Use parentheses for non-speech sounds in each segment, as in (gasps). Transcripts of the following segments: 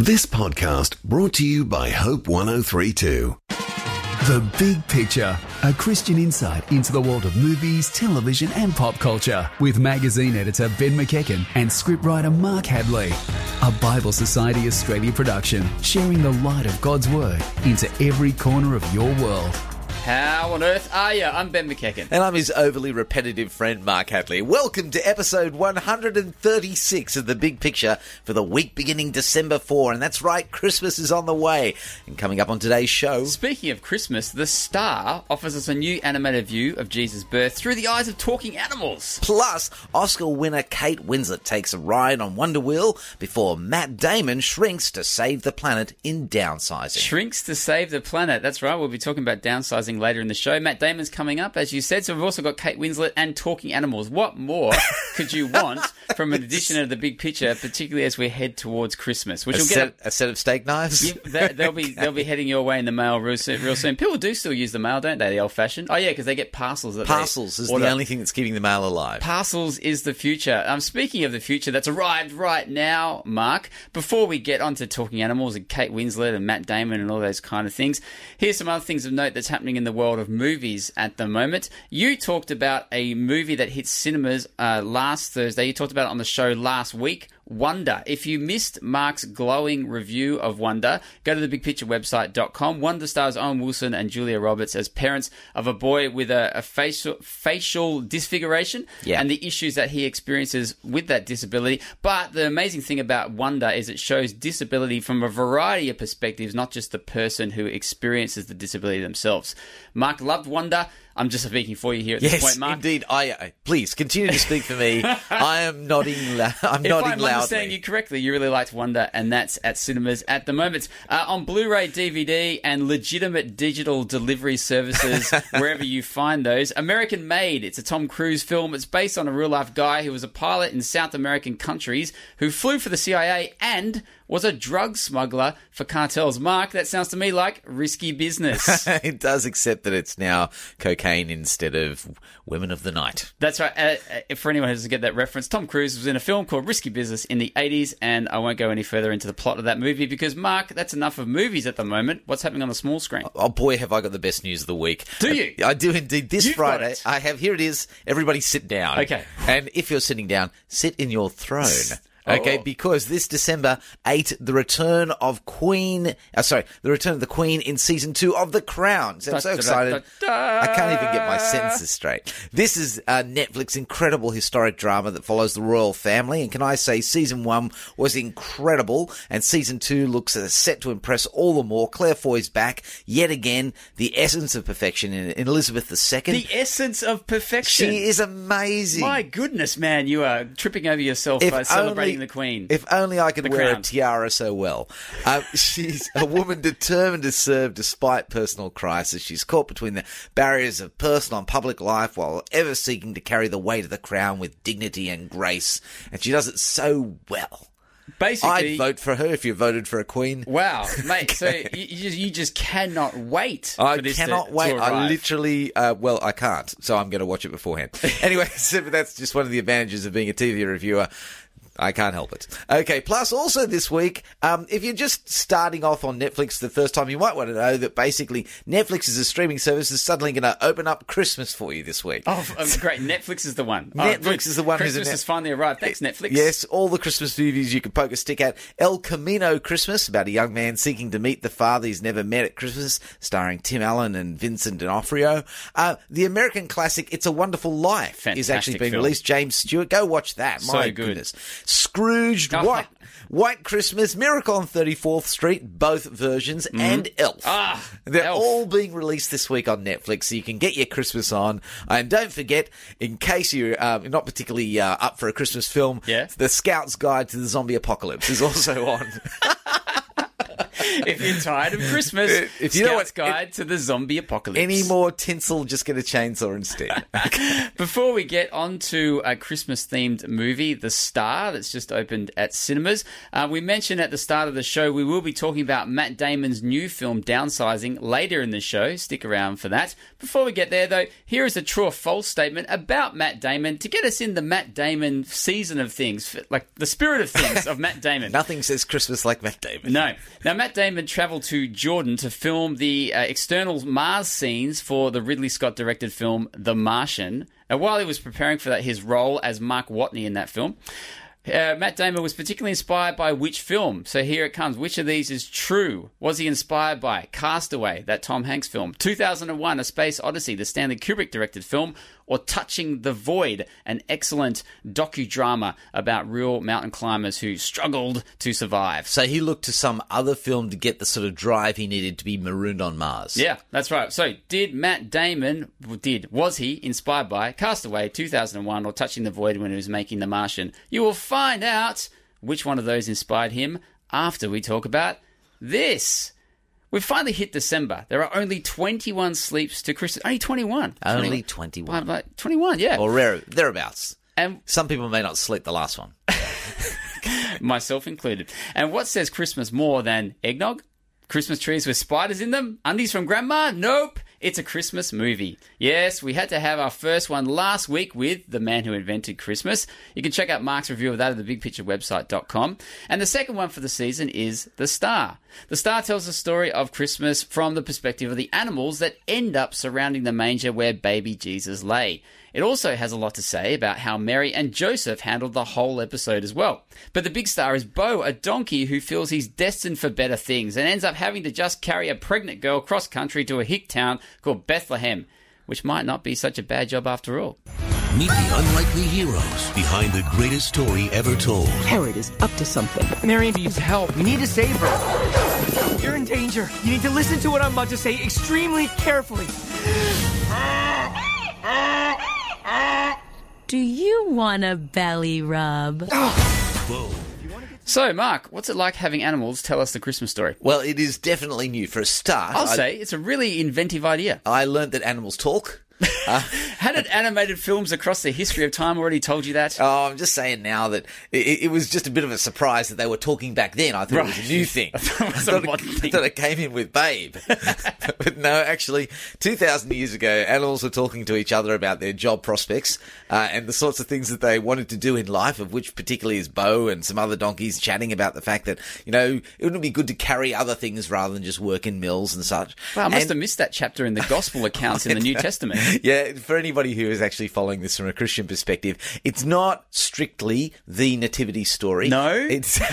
This podcast brought to you by Hope 1032. The Big Picture, a Christian insight into the world of movies, television, and pop culture, with magazine editor Ben McEachen and scriptwriter Mark Hadley. A Bible Society Australia production, sharing the light of God's Word into every corner of your world. How on earth are you? I'm Ben McEachen. And I'm his overly repetitive friend, Mark Hadley. Welcome to episode 136 of The Big Picture for the week beginning December 4. And that's right, Christmas is on the way. And coming up on today's show. Speaking of Christmas, The Star offers us a new animated view of Jesus' birth through the eyes of talking animals. Plus, Oscar winner Kate Winslet takes a ride on Wonder Wheel before Matt Damon shrinks to save the planet in downsizing. Shrinks to save the planet. That's right. We'll be talking about downsizing later in the show. Matt Damon's coming up, as you said. So we've also got Kate Winslet and talking animals. What more could you want from an edition of the big picture, particularly as we head towards Christmas, which a, will set, get a set of steak knives? Yeah, they- they'll be they'll be (laughs) heading your way in the mail real soon. Real soon. People do still use the mail, don't they? The old fashioned. Oh yeah, because they get parcels. That Parcels is order. the only thing that's keeping the mail alive. Parcels is the future. Um, speaking of the future that's arrived right now, Mark, before we get on to talking animals and Kate Winslet and Matt Damon and all those kind of things, here's some other things of note that's happening in the world of movies at the moment. You talked about a movie that hit cinemas uh, last Thursday. You talked about it on the show last week. Wonder. If you missed Mark's glowing review of Wonder, go to thebigpicturewebsite.com. Wonder stars Owen Wilson and Julia Roberts as parents of a boy with a, a facial facial disfiguration Yeah. and the issues that he experiences with that disability. But the amazing thing about Wonder is it shows disability from a variety of perspectives, not just the person who experiences the disability themselves. Mark loved Wonder. I'm just speaking for you here at this point, Mark. indeed. I, I please continue to speak for me. (laughs) I am nodding. La- I'm If nodding I'm loudly. understanding you correctly, you really liked Wonder, and that's at cinemas at the moment. Uh, on Blu-ray, DVD, and legitimate digital delivery services, (laughs) wherever you find those. American Made. It's a Tom Cruise film. It's based on a real-life guy who was a pilot in South American countries who flew for the CIA and was a drug smuggler for cartels. Mark, that sounds to me like risky business. (laughs) it does, except that it's now cocaine instead of women of the night. That's right. Uh, uh, for anyone who doesn't get that reference, Tom Cruise was in a film called Risky Business in the 80s, and I won't go any further into the plot of that movie because, Mark, that's enough of movies at the moment. What's happening on the small screen? Oh boy, have I got the best news of the week. Do you? I do indeed. This You've Friday. I have, here it is. Everybody sit down. Okay. And if you're sitting down, sit in your throne. Okay, Oh. because this December 8, the return of Queen, uh, sorry, the return of the Queen in season two of The Crown. So I'm so excited. I can't even get my sentences straight. This is uh, Netflix incredible historic drama that follows the royal family. And can I say, season one was incredible, and season two looks uh, set to impress all the more. Claire Foy's back yet again, the essence of perfection in, in Elizabeth II. The essence of perfection. she is amazing. My goodness, man, you are tripping over yourself If by celebrating the Queen. If only I could The wear crown. a tiara so well. Uh, she's a woman determined to serve despite personal crisis. She's caught between the barriers of personal and public life while ever seeking to carry the weight of the crown with dignity and grace. And she does it so well. Basically, I'd vote for her if you voted for a queen. Wow, (laughs) mate! So you, you, just, cannot wait. I to- cannot to wait. I literally, uh, well, I can't, so I'm going to watch it beforehand. (laughs) anyway, (laughs) so that's just one of the advantages of being a TV reviewer. I can't help it. Okay, plus also this week, um, if you're just starting off on Netflix the first time, you might want to know that basically Netflix is a streaming service is suddenly going to open up Christmas for you this week. Oh, um, great! Netflix is the one. (laughs) Oh, Netflix good. is the one who's Christmas in has finally arrived. Thanks, Netflix. Yes, all the Christmas movies you can poke a stick at. El Camino Christmas, about a young man seeking to meet the father he's never met at Christmas, starring Tim Allen and Vincent D'Onofrio. Uh, the American classic It's a Wonderful Life is actually being film. released. James Stewart, go watch that. So My good. goodness. Scrooged, Oh. White, White Christmas, Miracle on 34th Street, both versions, and Elf. Mm-hmm. Ah, They're Elf. all being released this week on Netflix, so you can get your Christmas on. And don't forget, in case you're uh, not particularly uh, up for a Christmas film, Yeah. The Scout's Guide to the Zombie Apocalypse is also on. (laughs) (laughs) if you're tired of Christmas, If you know Scout's what- Guide to the Zombie Apocalypse. Any more tinsel, just get a chainsaw instead. (laughs) Before we get on to a Christmas themed movie, The Star, that's just opened at cinemas, uh, we mentioned at the start of the show we will be talking about Matt Damon's new film, Downsizing, later in the show. Stick around for that. Before we get there, though, here is a true or false statement about Matt Damon to get us in the Matt Damon season of things, like the spirit of things of Matt (laughs) Damon. Nothing says Christmas like Matt Damon. No. Now, Matt Damon travelled to Jordan to film the uh, external Mars scenes for the Ridley Scott directed film The Martian. And while he was preparing for that, his role as Mark Watney in that film, uh, Matt Damon was particularly inspired by which film? So here it comes. Which of these is true? Was he inspired by Castaway, that Tom Hanks film, 2001: A Space Odyssey, the Stanley Kubrick directed film, or Touching the Void, an excellent docudrama about real mountain climbers who struggled to survive? So he looked to some other film to get the sort of drive he needed to be marooned on Mars. Yeah, that's right. So, did Matt Damon did was he inspired by Castaway 2001 or Touching the Void when he was making The Martian? You will find out which one of those inspired him after we talk about this. We've finally hit December. There are only 21 sleeps to Christmas. Only 21. Only 20 21. like 21, yeah. Or rare, thereabouts. and Some people may not sleep the last one. (laughs) myself included. And what says Christmas more than eggnog? Christmas trees with spiders in them? Undies from grandma? Nope. It's a Christmas movie. Yes, we had to have our first one last week with The Man Who Invented Christmas. You can check out Mark's review of that at thebigpicturewebsite.com. And the second one for the season is The Star. The Star tells the story of Christmas from the perspective of the animals that end up surrounding the manger where baby Jesus lay. It also has a lot to say about how Mary and Joseph handled the whole episode as well. But the big star is Bo, a donkey who feels he's destined for better things and ends up having to just carry a pregnant girl cross country to a hick town called Bethlehem, which might not be such a bad job after all. Meet the unlikely heroes behind the greatest story ever told. Herod is up to something. Marion needs help. We need to save her. You're in danger. You need to listen to what I'm about to say extremely carefully. (laughs) Do you want a belly rub? (gasps) Oh. So, Mark, what's it like having animals tell us the Christmas story? Well, it is definitely new. For a start, I'll I, say it's a really inventive idea. I learned that animals talk. (laughs) Hadn't animated films across the history of time already told you that? Oh, I'm just saying now that it, it was just a bit of a surprise that they were talking back then. I thought it was a new thing. (laughs) I thought it was a modern thing. I thought it came in with Babe. (laughs) but no, actually, 2,000 years ago, animals were talking to each other about their job prospects uh, and the sorts of things that they wanted to do in life, of which particularly is Bo and some other donkeys chatting about the fact that, you know, it wouldn't be good to carry other things rather than just work in mills and such. Wow, I must And- have missed that chapter in the Gospel accounts in the New Testament. Yeah, for anybody who is actually following this from a Christian perspective, it's not strictly the nativity story. No? it's (laughs)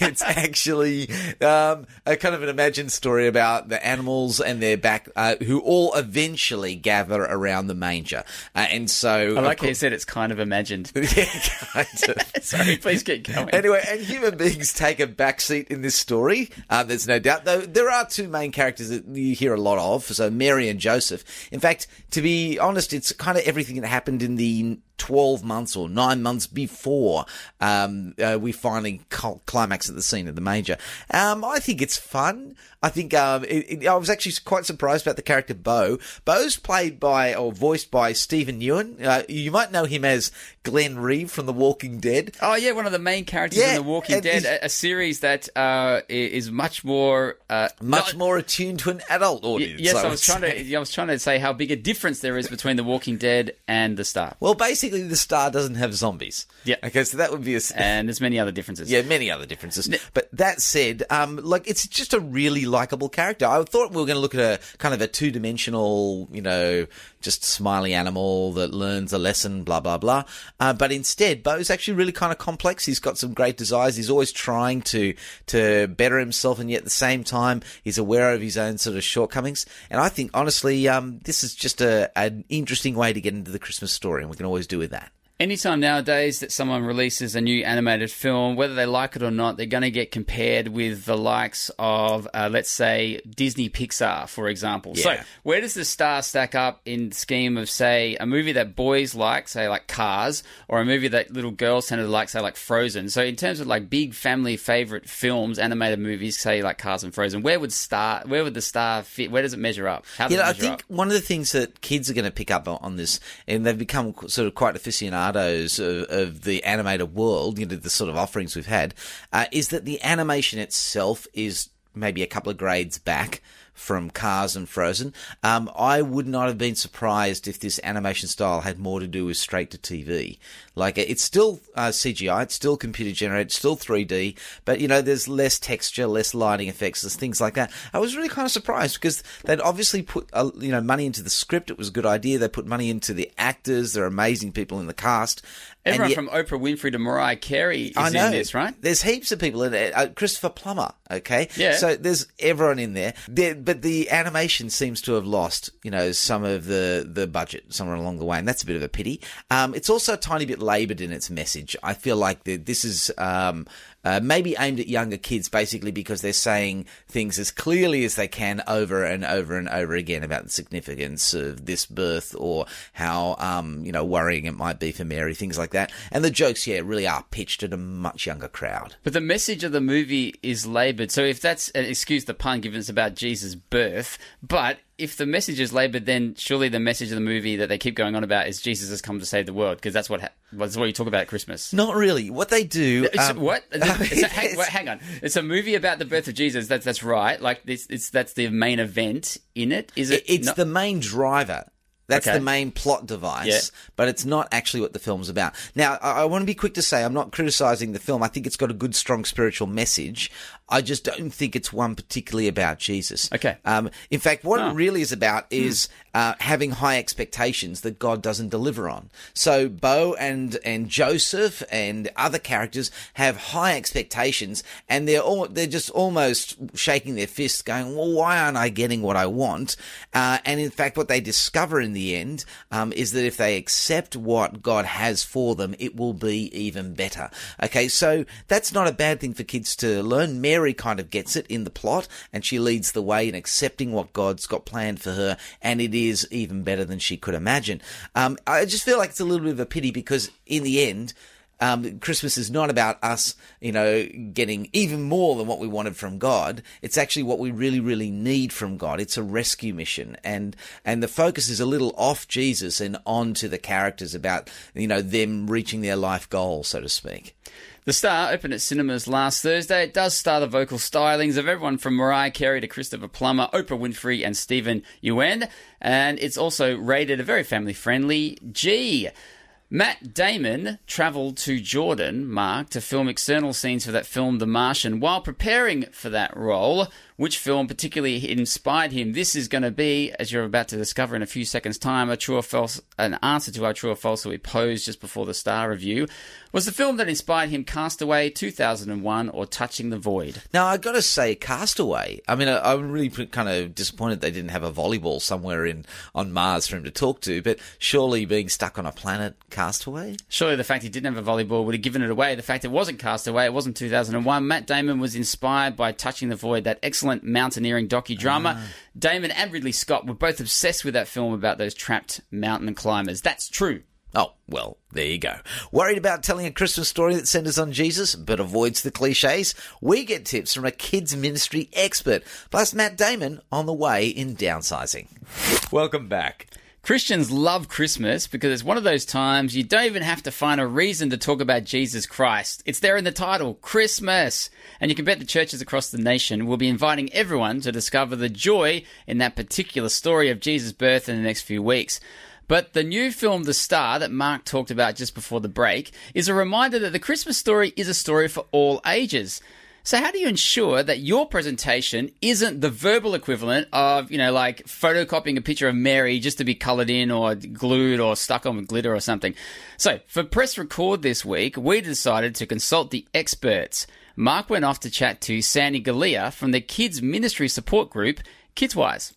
it's actually um, a kind of an imagined story about the animals and their back, uh, who all eventually gather around the manger, uh, and so I like how you said it's kind of imagined. (laughs) yeah, kind of. (laughs) Sorry, please get going. Anyway, and human beings take a backseat in this story. Uh, there's no doubt, though. There are two main characters that you hear a lot of. So Mary and Joseph. In fact, to be honest, it's kind of everything that happened in the 12 months or nine months before um, uh, we finally cl- climax at the scene of the major. Um, I think it's fun. I think um, it, it, I was actually quite surprised about the character Bo. Bo's played by or voiced by Steven Yeun. Uh, you might know him as Glenn Rhee from The Walking Dead. Oh yeah, one of the main characters Yeah, in The Walking Dead, a, a series that uh, is much more uh, much not- more attuned to an adult Y- audience. yes, I would was trying say. to. I was trying to say how big a difference there is between The Walking Dead and The Star, Well, basically, the star doesn't have zombies. Yeah. Okay, so that would be a. (laughs) and there's many other differences. yeah, many other differences. But that said, um, like it's just a really likable character. I thought we were going to look at a kind of a two-dimensional, you know, just a smiley animal that learns a lesson, blah blah blah. Uh, but instead, Bo's actually really kind of complex. He's got some great desires. He's always trying to to better himself, and yet at the same time, he's aware of his own sort of shortcomings. And I think, honestly, um, this is just a an interesting way to get into the Christmas story, and we can always do with that. Anytime nowadays that someone releases a new animated film, whether they like it or not, they're going to get compared with the likes of, uh, let's say, Disney Pixar, for example. So, where does the star stack up in the scheme of, say, a movie that boys like, say, like Cars, or a movie that little girls tend to like, say, like Frozen? So, in terms of like big family favorite films, animated movies, say like Cars and Frozen, where would star, where would the star fit? Where does it measure up? How does it I think up? one of the things that kids are going to pick up on this, and they've become sort of quite aficionados of, of the animated world, you know, the sort of offerings we've had, uh, is that the animation itself is maybe a couple of grades back from Cars and Frozen. Um, I would not have been surprised if this animation style had more to do with straight to TV. Like it's still uh, CGI, it's still computer generated, it's still 3D, but you know there's less texture, less lighting effects, there's things like that. I was really kind of surprised because they'd obviously put uh, you know money into the script. It was a good idea. They put money into the actors. They're amazing people in the cast. Everyone yet- from Oprah Winfrey to Mariah Carey is I know. in this, right? There's heaps of people in it. Uh, Christopher Plummer, okay? Yeah. So there's everyone in there. there. But the animation seems to have lost, you know, some of the, the budget somewhere along the way, and that's a bit of a pity. Um, it's also a tiny bit laboured in its message. I feel like the, this is um, uh, maybe aimed at younger kids, basically because they're saying things as clearly as they can over and over and over again about the significance of this birth or how, um, you know, worrying it might be for Mary, things like that. And the jokes, yeah, really are pitched at a much younger crowd. But the message of the movie is laboured. So if that's, and excuse the pun, given it's about Jesus' birth, but if the message is laboured, then surely the message of the movie that they keep going on about is Jesus has come to save the world, because that's what ha- that's what you talk about at Christmas. Not really. What they do. It's, um, what? It's (laughs) a, hang, hang on. It's a movie about the birth of Jesus. That's that's right. Like this, it's that's the main event in it. Is it? It- it's not- the main driver. That's Okay. the main plot device, Yeah. but it's not actually what the film's about. Now, I, I want to be quick to say I'm not criticizing the film. I think it's got a good, strong spiritual message. I just don't think it's one particularly about Jesus. Okay. Um, in fact, what Oh. it really is about is uh, having high expectations that God doesn't deliver on. So Bo and and Joseph and other characters have high expectations, and they're all they're just almost shaking their fists, going, "Well, why aren't I getting what I want?" Uh, and in fact, what they discover in the end um, is that if they accept what God has for them, it will be even better. Okay, so that's not a bad thing for kids to learn. Mary kind of gets it in the plot, and she leads the way in accepting what God's got planned for her, and it is even better than she could imagine. Um, I just feel like it's a little bit of a pity because in the end, um, Christmas is not about us, you know, getting even more than what we wanted from God. It's actually what we really, really need from God. It's a rescue mission, and and the focus is a little off Jesus and onto the characters about you know them reaching their life goal, so to speak. The Star opened at cinemas last Thursday. It does star the vocal stylings of everyone from Mariah Carey to Christopher Plummer, Oprah Winfrey, and Steven Yeun. And it's also rated a very family friendly G. Matt Damon travelled to Jordan, Mark, to film external scenes for that film, The Martian. While preparing for that role, which film particularly inspired him? This is going to be, as you're about to discover in a few seconds' time, a true or false, an answer to our true or false that we posed just before the Star review. Was the film that inspired him Castaway, 2001, or Touching the Void? Now I've got to say, Castaway. I mean, I, I'm really kind of disappointed they didn't have a volleyball somewhere in on Mars for him to talk to. But surely, being stuck on a planet, Castaway. Surely the fact he didn't have a volleyball would have given it away. The fact it wasn't Castaway, it wasn't 2001. Matt Damon was inspired by Touching the Void, that excellent mountaineering docudrama. Ah. Damon and Ridley Scott were both obsessed with that film about those trapped mountain climbers. That's true. Oh, well, there you go. Worried about telling a Christmas story that centers on Jesus but avoids the cliches? We get tips from a kids ministry expert, plus Matt Damon on the way in downsizing. Welcome back. Christians love Christmas because it's one of those times you don't even have to find a reason to talk about Jesus Christ. It's there in the title, Christmas. And you can bet the churches across the nation will be inviting everyone to discover the joy in that particular story of Jesus' birth in the next few weeks. But the new film, The Star, that Mark talked about just before the break, is a reminder that the Christmas story is a story for all ages. So how do you ensure that your presentation isn't the verbal equivalent of, you know, like photocopying a picture of Mary just to be coloured in or glued or stuck on with glitter or something? So for press record this week, we decided to consult the experts. Mark went off to chat to Sandy Galea from the kids ministry support group KidsWise.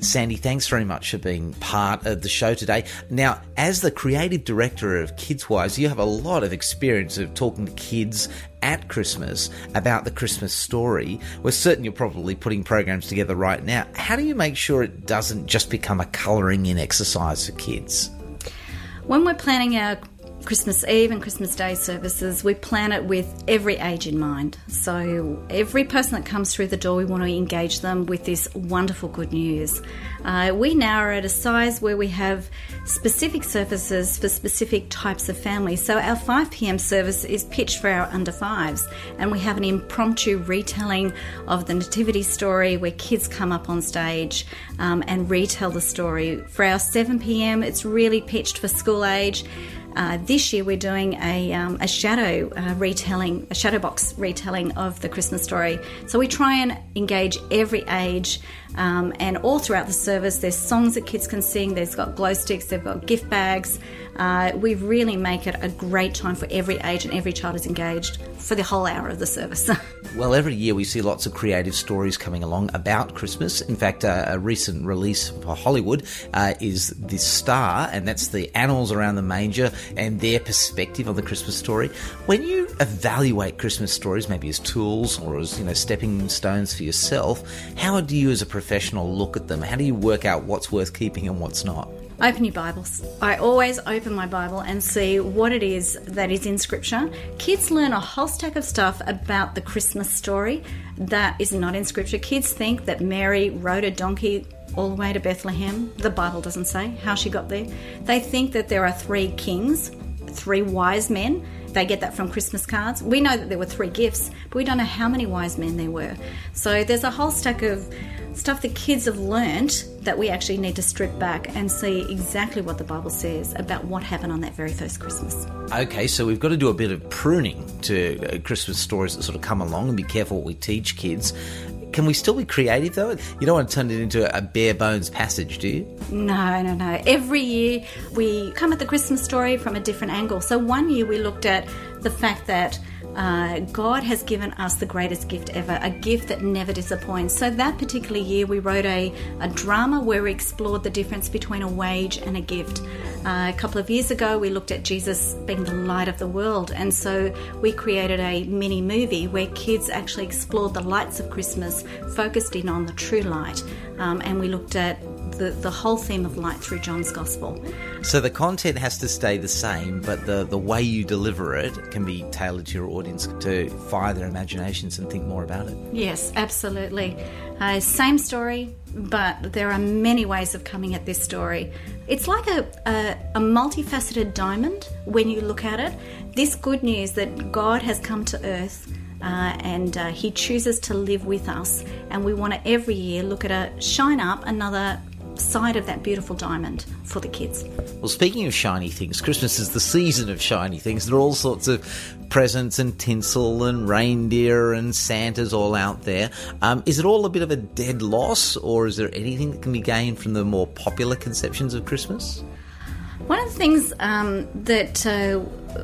Sandy, thanks very much for being part of the show today. Now, as the creative director of KidsWise, you have a lot of experience of talking to kids at Christmas about the Christmas story. We're certain you're probably putting programs together right now. How do you make sure it doesn't just become a colouring in exercise for kids? When we're planning our Christmas Eve and Christmas Day services, we plan it with every age in mind. So, every person that comes through the door, we want to engage them with this wonderful good news. Uh, we now are at a size where we have specific services for specific types of families. So, our 5 pm service is pitched for our under fives, and we have an impromptu retelling of the Nativity story where kids come up on stage um, and retell the story. For our 7 pm, it's really pitched for school age. Uh, this year we're doing a, um, a shadow uh, retelling, a shadow box retelling of the Christmas story. So we try and engage every age, um, and all throughout the service, there's songs that kids can sing. There's got glow sticks, they've got gift bags. Uh, we really make it a great time for every age, and every child is engaged for the whole hour of the service. (laughs) Well, every year we see lots of creative stories coming along about Christmas. In fact, uh, a recent release for Hollywood uh, is The Star, and that's the animals around the manger and their perspective on the Christmas story. When you evaluate Christmas stories, maybe as tools or as you know stepping stones for yourself, how do you, as a professional, look at them? How do you work out what's worth keeping and what's not? Open your Bibles. I always open my Bible and see what it is that is in Scripture. Kids learn a whole stack of stuff about the Christmas story that is not in Scripture. Kids think that Mary rode a donkey all the way to Bethlehem. The Bible doesn't say how she got there. They think that there are three kings, three wise men. They get that from Christmas cards. We know that there were three gifts, but we don't know how many wise men there were. So there's a whole stack of stuff that kids have learnt that we actually need to strip back and see exactly what the Bible says about what happened on that very first Christmas. Okay, so we've got to do a bit of pruning to uh, Christmas stories that sort of come along and be careful what we teach kids. Can we still be creative though? You don't want to turn it into a bare bones passage, do you? No, no, no. Every year we come at the Christmas story from a different angle. So one year we looked at the fact that uh, God has given us the greatest gift ever, a gift that never disappoints. So, that particular year, we wrote a, a drama where we explored the difference between a wage and a gift. Uh, a couple of years ago, we looked at Jesus being the light of the world, and so we created a mini movie where kids actually explored the lights of Christmas, focused in on the true light, um, and we looked at the, the whole theme of light through John's Gospel. So the content has to stay the same, but the, the way you deliver it can be tailored to your audience to fire their imaginations and think more about it. Yes, absolutely. Uh, same story, but there are many ways of coming at this story. It's like a, a, a multifaceted diamond when you look at it. This good news that God has come to earth. Uh, and uh, he chooses to live with us. And we want to every year look at a shine up another side of that beautiful diamond for the kids. Well, speaking of shiny things, Christmas is the season of shiny things. There are all sorts of presents and tinsel and reindeer and Santas all out there. Um, is it all a bit of a dead loss, or is there anything that can be gained from the more popular conceptions of Christmas? One of the things um, that uh,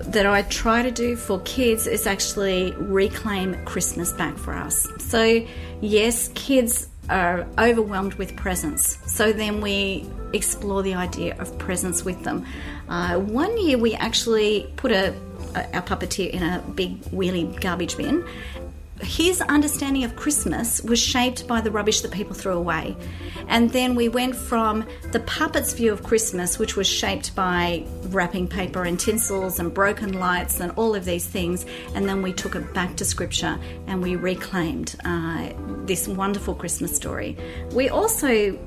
that I try to do for kids is actually reclaim Christmas back for us. So, yes, kids are overwhelmed with presents. So then we explore the idea of presence with them. Uh, one year we actually put a, a, our puppeteer in a big wheelie garbage bin his understanding of Christmas was shaped by the rubbish that people threw away. And then we went from the puppet's view of Christmas, which was shaped by wrapping paper and tinsels and broken lights and all of these things, and then we took it back to scripture and we reclaimed uh, this wonderful Christmas story. We also,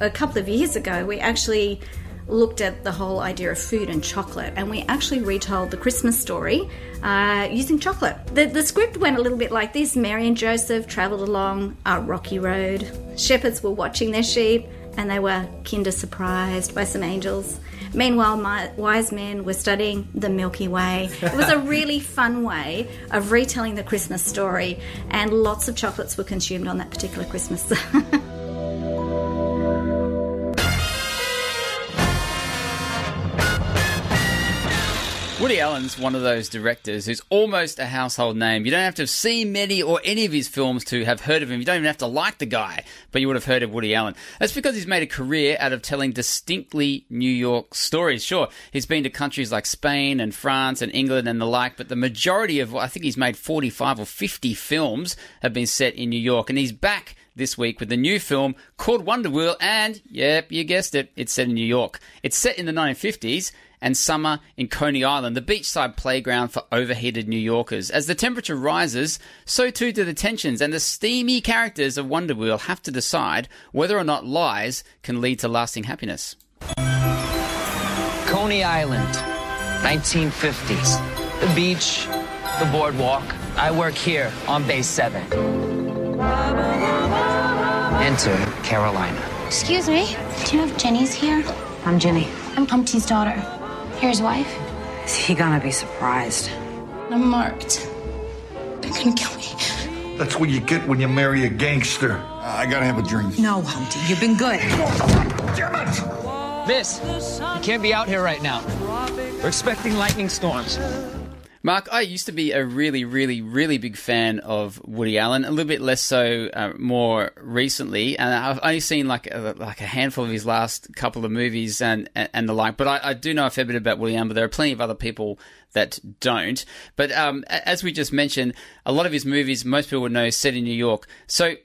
a couple of years ago, we actually looked at the whole idea of food and chocolate, and we actually retold the Christmas story uh, using chocolate. The, the script went a little bit like this Mary and Joseph travelled along a rocky road. Shepherds were watching their sheep, and they were kinder surprised by some angels. Meanwhile, my wise men were studying the Milky Way. It was a (laughs) really fun way of retelling the Christmas story, and lots of chocolates were consumed on that particular Christmas. (laughs) Woody Allen's one of those directors who's almost a household name. You don't have to have seen many or any of his films to have heard of him. You don't even have to like the guy, but you would have heard of Woody Allen. That's because he's made a career out of telling distinctly New York stories. Sure, he's been to countries like Spain and France and England and the like, but the majority of, I think he's made 45 or 50 films have been set in New York, and he's back this week with the new film called Wonder Wheel, and yep, you guessed it, it's set in New York. It's set in the 1950s and summer in Coney Island, the beachside playground for overheated New Yorkers. As the temperature rises, so too do the tensions, and the steamy characters of Wonder Wheel have to decide whether or not lies can lead to lasting happiness. Coney Island, 1950s. The beach, the boardwalk. I work here on base 7. Enter Carolina. Excuse me, do you know if Ginny's here? I'm Jenny. I'm Humpty's daughter. Here's wife. Is he gonna be surprised? I'm marked. They're gonna kill me. That's what you get when you marry a gangster. I gotta have a drink. No, Humpty, you've been good. Damn it! Miss, you can't be out here right now. We're expecting lightning storms. Mark, I used to be a really, really, really big fan of Woody Allen. A little bit less so uh, more recently, and I've only seen like a, like a handful of his last couple of movies and and, and the like. But I, I, do know a fair bit about Woody Allen. But there are plenty of other people that don't. But um, as we just mentioned, a lot of his movies, most people would know, set in New York. So,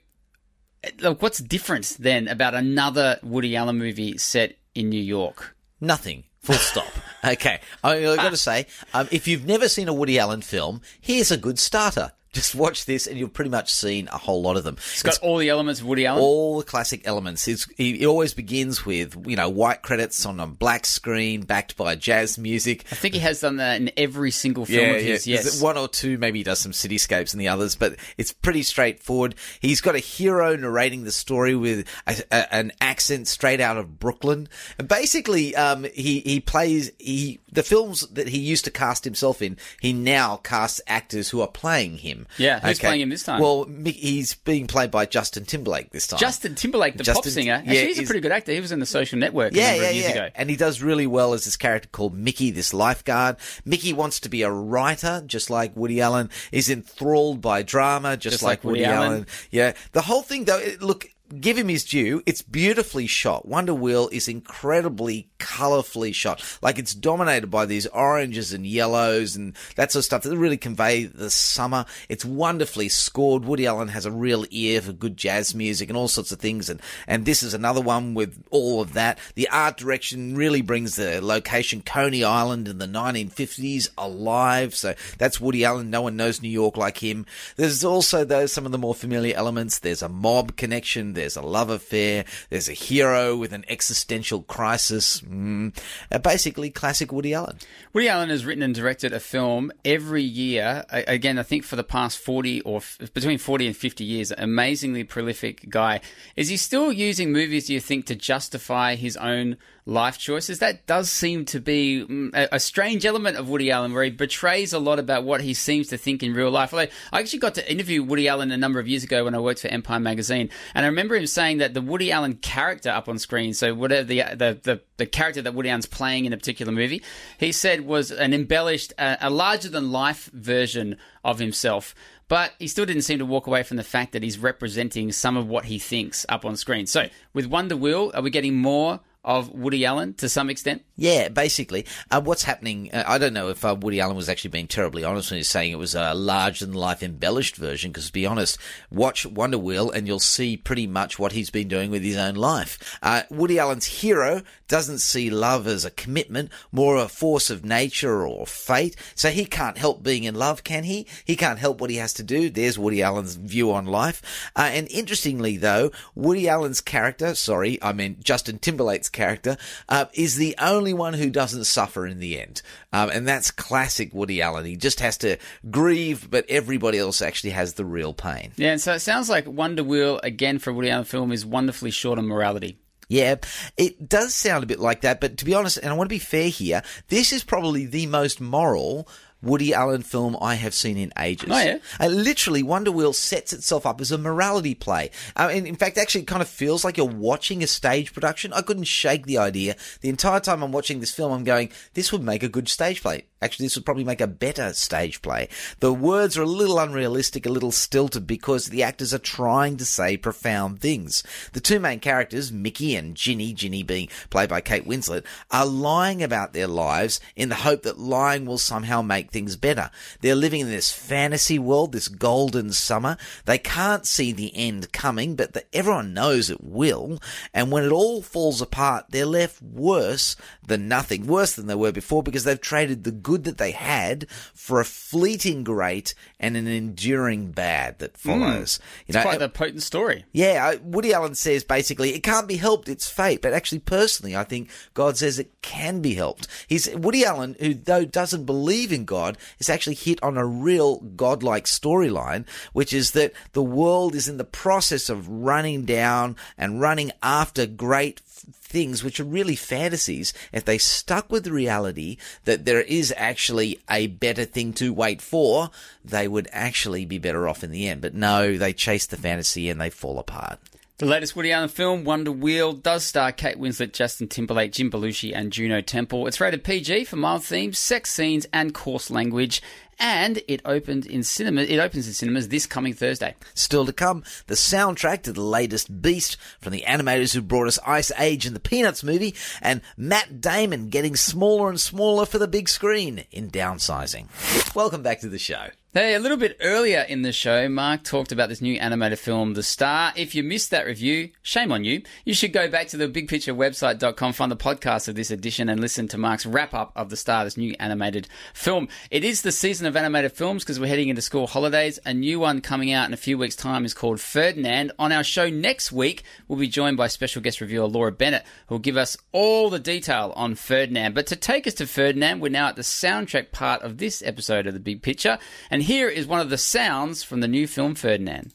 look, what's different then about another Woody Allen movie set in New York? Nothing. Full stop. (laughs) okay. I, have got to say, um, if you've never seen a Woody Allen film, here's a good starter. Just watch this, and you've pretty much seen a whole lot of them. It's got all the elements of Woody Allen. All the classic elements. It's, it always begins with you know white credits on a black screen, backed by jazz music. I think he has done that in every single film yeah, of his. yeah. Yes, one or two maybe he does some cityscapes and the others, but it's pretty straightforward. He's got a hero narrating the story with a, a, an accent straight out of Brooklyn, and basically, um, he he plays he the films that he used to cast himself in. He now casts actors who are playing him. Yeah, who's playing him this time? Well, he's being played by Justin Timberlake this time. Justin Timberlake, the pop singer. Actually, yeah, he's a pretty good actor. He was in The Social Network a Yeah, number yeah, of years yeah. ago. And he does really well as this character called Mickey, this lifeguard. Mickey wants to be a writer, just like Woody Allen. Is enthralled by drama, just, Just like, like Woody Woody Allen. Allen. Yeah. The whole thing, though, it- look, give him his due. It's beautifully shot. Wonder Wheel is incredibly colorfully shot. Like it's dominated by these oranges and yellows and that sort of stuff that really convey the summer. It's wonderfully scored. Woody Allen has a real ear for good jazz music and all sorts of things. And, and this is another one with all of that. The art direction really brings the location Coney Island in the 1950s alive. So that's Woody Allen. No one knows New York like him. There's also though some of the more familiar elements. There's a mob connection. A love affair. There's a hero with an existential crisis. Mm. Basically classic Woody Allen. Woody Allen has written and directed a film every year. Again, I think for the past 40 or between 40 and 50 years. Amazingly prolific guy. Is he still using movies, do you think, to justify his own life choices? That does seem to be mm, a, a strange element of Woody Allen where he betrays a lot about what he seems to think in real life. I actually got to interview Woody Allen a number of years ago when I worked for Empire Magazine. And I remember him saying that the Woody Allen character up on screen, so whatever the, the, the, the character that Woody Allen's playing in a particular movie, he said was an embellished, uh, a larger than life version of himself. But he still didn't seem to walk away from the fact that he's representing some of what he thinks up on screen. So, with Wonder Wheel, are we getting more of Woody Allen to some extent? Yeah, basically. Uh, what's happening, uh, I don't know if uh, Woody Allen was actually being terribly honest when he's saying it was a larger than life embellished version, because to be honest, watch Wonder Wheel and you'll see pretty much what he's been doing with his own life. Uh, Woody Allen's hero doesn't see love as a commitment, more a force of nature or fate, so he can't help being in love, can he? He can't help what he has to do. There's Woody Allen's view on life. Uh, and interestingly, though, Woody Allen's character, sorry, I mean Justin Timberlake's character, uh, is the only one who doesn't suffer in the end. Um, and that's classic Woody Allen. He just has to grieve, but everybody else actually has the real pain. Yeah, and so it sounds like Wonder Wheel, again, for a Woody Allen film, is wonderfully short on morality. Yeah, it does sound a bit like that, but to be honest, and I want to be fair here, this is probably the most moral Woody Allen film I have seen in ages. Oh, yeah? Uh, literally, Wonder Wheel sets itself up as a morality play. Uh, and in fact, actually, it kind of feels like you're watching a stage production. I couldn't shake the idea. The entire time I'm watching this film, I'm going, this would make a good stage play. Actually, this would probably make a better stage play. The words are a little unrealistic, a little stilted because the actors are trying to say profound things. The two main characters, Mickey and Ginny, Ginny being played by Kate Winslet, are lying about their lives in the hope that lying will somehow make things better. They're living in this fantasy world, this golden summer. They can't see the end coming, but the, everyone knows it will. And when it all falls apart, they're left worse than nothing, worse than they were before because they've traded the good that they had for a fleeting great and an enduring bad that hmm. follows. It's quite uh, a potent story. Yeah, uh, Woody Allen says basically it can't be helped, it's fate. But actually, personally, I think God says it can be helped. He's Woody Allen, who though doesn't believe in God, is actually hit on a real godlike storyline, which is that the world is in the process of running down and running after great things which are really fantasies if they stuck with the reality that there is actually a better thing to wait for they would actually be better off in the end but no they chase the fantasy and they fall apart The latest Woody Allen film, Wonder Wheel, does star Kate Winslet, Justin Timberlake, Jim Belushi, and Juno Temple. It's rated PG for mild themes, sex scenes, and coarse language. And it opened in cinema. It opens in cinemas this coming Thursday. Still to come, the soundtrack to the latest Beast from the animators who brought us Ice Age and the Peanuts movie, and Matt Damon getting smaller and smaller for the big screen in Downsizing. Welcome back to the show. Hey, a little bit earlier in the show, Mark talked about this new animated film, The Star. If you missed that review, shame on you. You should go back to the bigpicturewebsite.com, find the podcast of this edition, and listen to Mark's wrap up of The Star, this new animated film. It is the season of animated films because we're heading into school holidays. A new one coming out in a few weeks' time is called Ferdinand. On our show next week, we'll be joined by special guest reviewer Laura Bennett, who will give us all the detail on Ferdinand. But to take us to Ferdinand, we're now at the soundtrack part of this episode of The Big Picture. And here is one of the sounds from the new film Ferdinand.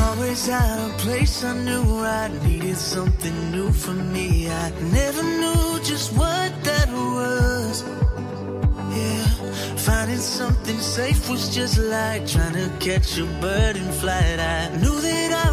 Always place, I knew I needed something new for me. I never knew just what that was. Yeah, finding something safe was just like trying to catch a bird in flight. I knew that I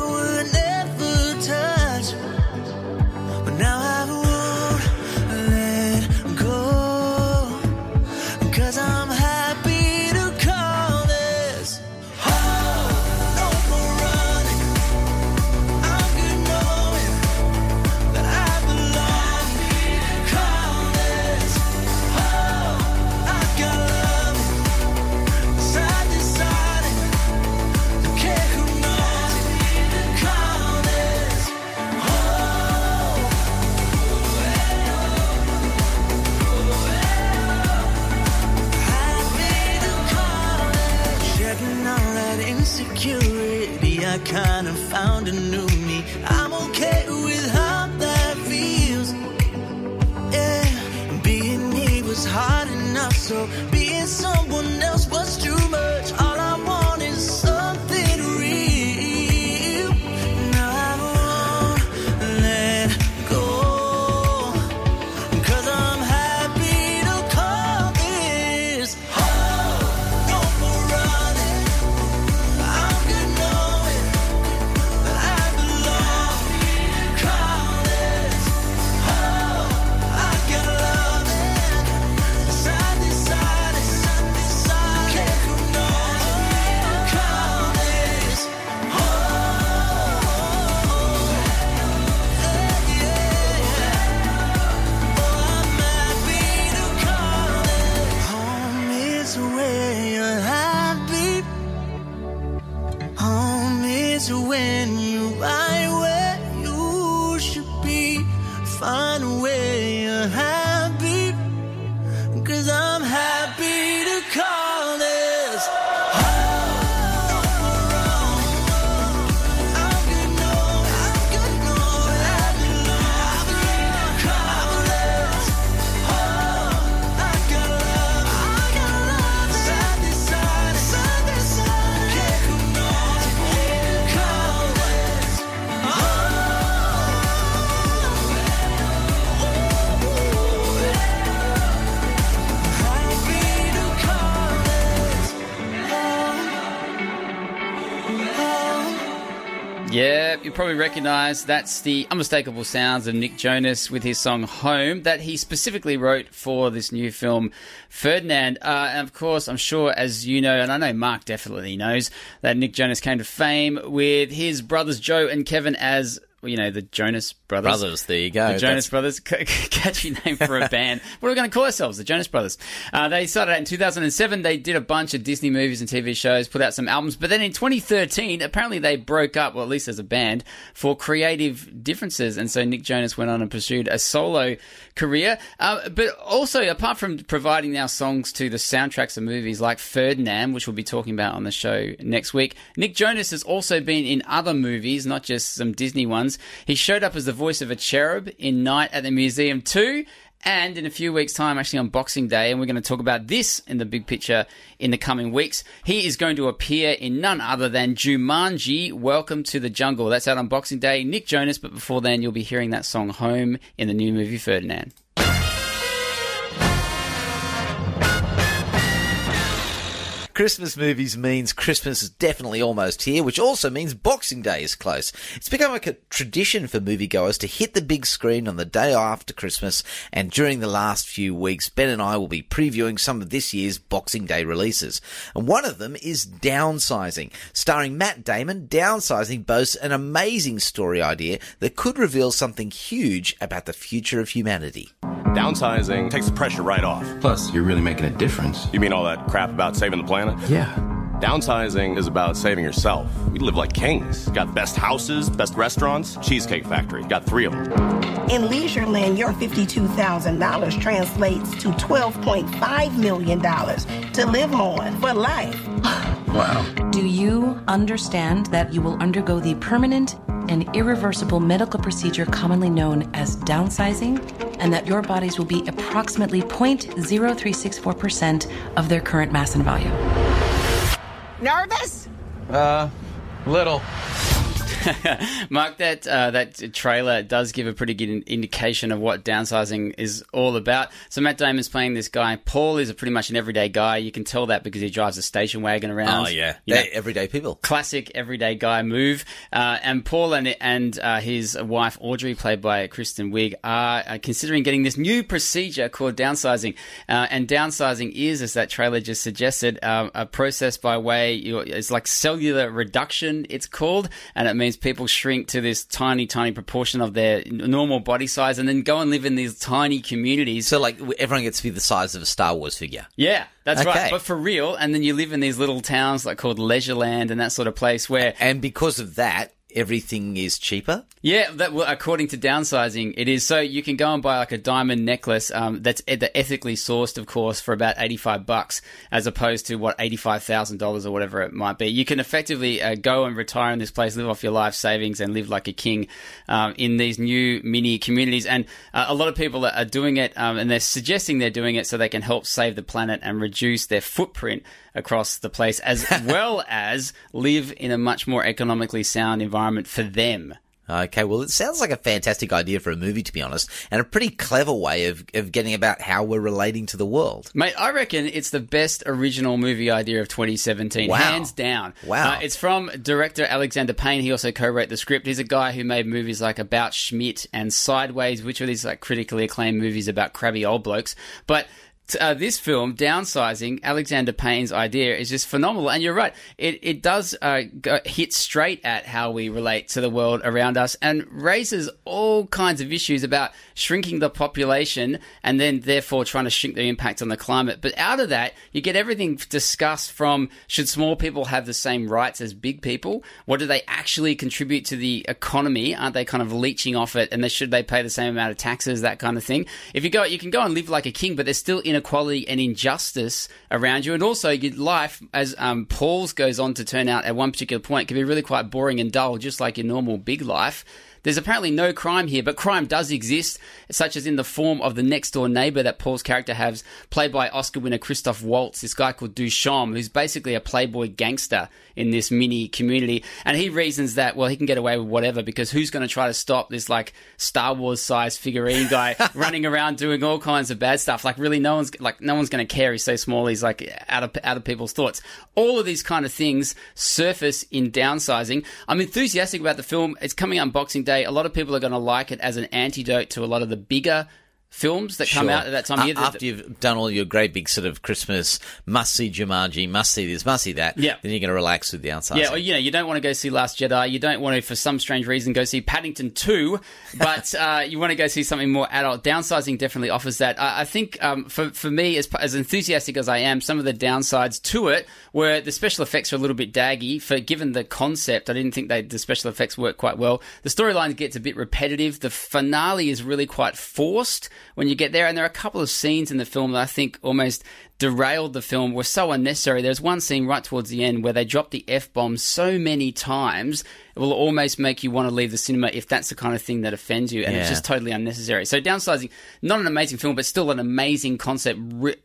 probably recognise that's the unmistakable sounds of Nick Jonas with his song Home that he specifically wrote for this new film Ferdinand. Uh, and of course, I'm sure, as you know, and I know Mark definitely knows, that Nick Jonas came to fame with his brothers Joe and Kevin as you know, the Jonas Brothers. Brothers, there you go. The Jonas Brothers, (laughs) catchy name for a (laughs) band. what are we going to call ourselves? The Jonas Brothers. Uh, they started out in 2007. They did a bunch of Disney movies and TV shows, put out some albums. But then in 2013, apparently they broke up, well, at least as a band, for creative differences. And so Nick Jonas went on and pursued a solo career. Uh, but also, apart from providing now songs to the soundtracks of movies like Ferdinand, which we'll be talking about on the show next week, Nick Jonas has also been in other movies, not just some Disney ones. He showed up as the voice of a cherub in Night at the Museum 2 and in a few weeks' time, actually on Boxing Day, and we're going to talk about this in the big picture in the coming weeks. He is going to appear in none other than Jumanji Welcome to the Jungle. That's out on Boxing Day. Nick Jonas, but before then, you'll be hearing that song Home in the new movie Ferdinand. Christmas movies means Christmas is definitely almost here, which also means Boxing Day is close. It's become like a tradition for moviegoers to hit the big screen on the day after Christmas, and during the last few weeks, Ben and I will be previewing some of this year's Boxing Day releases. And one of them is Downsizing. Starring Matt Damon, Downsizing boasts an amazing story idea that could reveal something huge about the future of humanity. Downsizing takes the pressure right off. Plus, you're really making a difference. You mean all that crap about saving the planet? Yeah. Downsizing is about saving yourself. We live like kings. Got best houses, best restaurants, Cheesecake Factory. Got three of them. In Leisureland, your $52,000 translates to $12.5 million to live on for life. (sighs) wow. Do you understand that you will undergo the permanent and irreversible medical procedure commonly known as downsizing, and that your bodies will be approximately 0.0364% of their current mass and volume. Nervous? Uh, little. (laughs) Mark, that uh, that trailer does give a pretty good indication of what downsizing is all about. So Matt Damon's playing this guy. Paul is a pretty much an everyday guy. You can tell that because he drives a station wagon around. Oh yeah, You they're everyday people. classic everyday guy move. Uh, and Paul and and uh, his wife Audrey, played by Kristen Wiig, are uh, considering getting this new procedure called downsizing. Uh, and downsizing is, as that trailer just suggested, um, a process by way it's like cellular reduction. It's called, and it means people shrink to this tiny, tiny proportion of their normal body size, and then go and live in these tiny communities. So like everyone gets to be the size of a Star Wars figure. Yeah, that's Okay. right. But for real, and then you live in these little towns like called Leisureland and that sort of place where And because of that, everything is cheaper. Yeah, that well, according to downsizing, it is. So you can go and buy like a diamond necklace um, that's ethically sourced, of course, for about eighty five bucks, as opposed to what eighty five thousand dollars or whatever it might be. You can effectively uh, go and retire in this place, live off your life savings, and live like a king um, in these new mini communities. And uh, a lot of people are doing it, um, and they're suggesting they're doing it so they can help save the planet and reduce their footprint across the place, as (laughs) well as live in a much more economically sound environment for them. Okay, well, it sounds like a fantastic idea for a movie, to be honest, and a pretty clever way of, of getting about how we're relating to the world. Mate, I reckon it's the best original movie idea of 2017, Wow. hands down. Wow. Uh, it's from director Alexander Payne. He also co-wrote the script. He's a guy who made movies like About Schmidt and Sideways, which are these like critically acclaimed movies about crabby old blokes. But uh, this film, Downsizing, Alexander Payne's idea is just phenomenal. And you're right, it, it does uh, go, hit straight at how we relate to the world around us and raises all kinds of issues about shrinking the population and then therefore trying to shrink the impact on the climate. But out of that, you get everything discussed from should small people have the same rights as big people? What do they actually contribute to the economy? Aren't they kind of leeching off it? And they, should they pay the same amount of taxes? That kind of thing. If you go, you can go and live like a king, but there's still inequality and injustice around you. And also, your life, as um, Paul's goes on to turn out at one particular point, can be really quite boring and dull, just like your normal big life. There's apparently no crime here, but crime does exist, such as in the form of the next door neighbor that Paul's character has, played by Oscar winner Christoph Waltz, this guy called Duchamp, who's basically a playboy gangster in this mini community. And he reasons that, well, he can get away with whatever because who's going to try to stop this like Star Wars sized figurine guy (laughs) running around doing all kinds of bad stuff? Like, really, no one's like, no one's going to care. He's so small. He's like out of, out of people's thoughts. All of these kind of things surface in downsizing. I'm enthusiastic about the film. It's coming out on Boxing Day. A lot of people are going to like it as an antidote to a lot of the bigger films that come out at that time of year. After you've done all your great big sort of Christmas must see Jumanji, must see this, must see that. Yeah. Then you're going to relax with the outside. Yeah, or, you know, you don't want to go see Last Jedi. You don't want to, for some strange reason, go see Paddington 2, (laughs) but uh, you want to go see something more adult. Downsizing definitely offers that. I, I think um, for, for me, as, as enthusiastic as I am, some of the downsides to it were the special effects are a little bit daggy. For given the concept, I didn't think they, the special effects worked quite well. The storyline gets a bit repetitive. The finale is really quite forced when you get there, and there are a couple of scenes in the film that I think almost derailed the film were so unnecessary. There's one scene right towards the end where they drop the F bomb so many times, it will almost make you want to leave the cinema if that's the kind of thing that offends you, and it's just totally unnecessary. So, downsizing, not an amazing film, but still an amazing concept ri-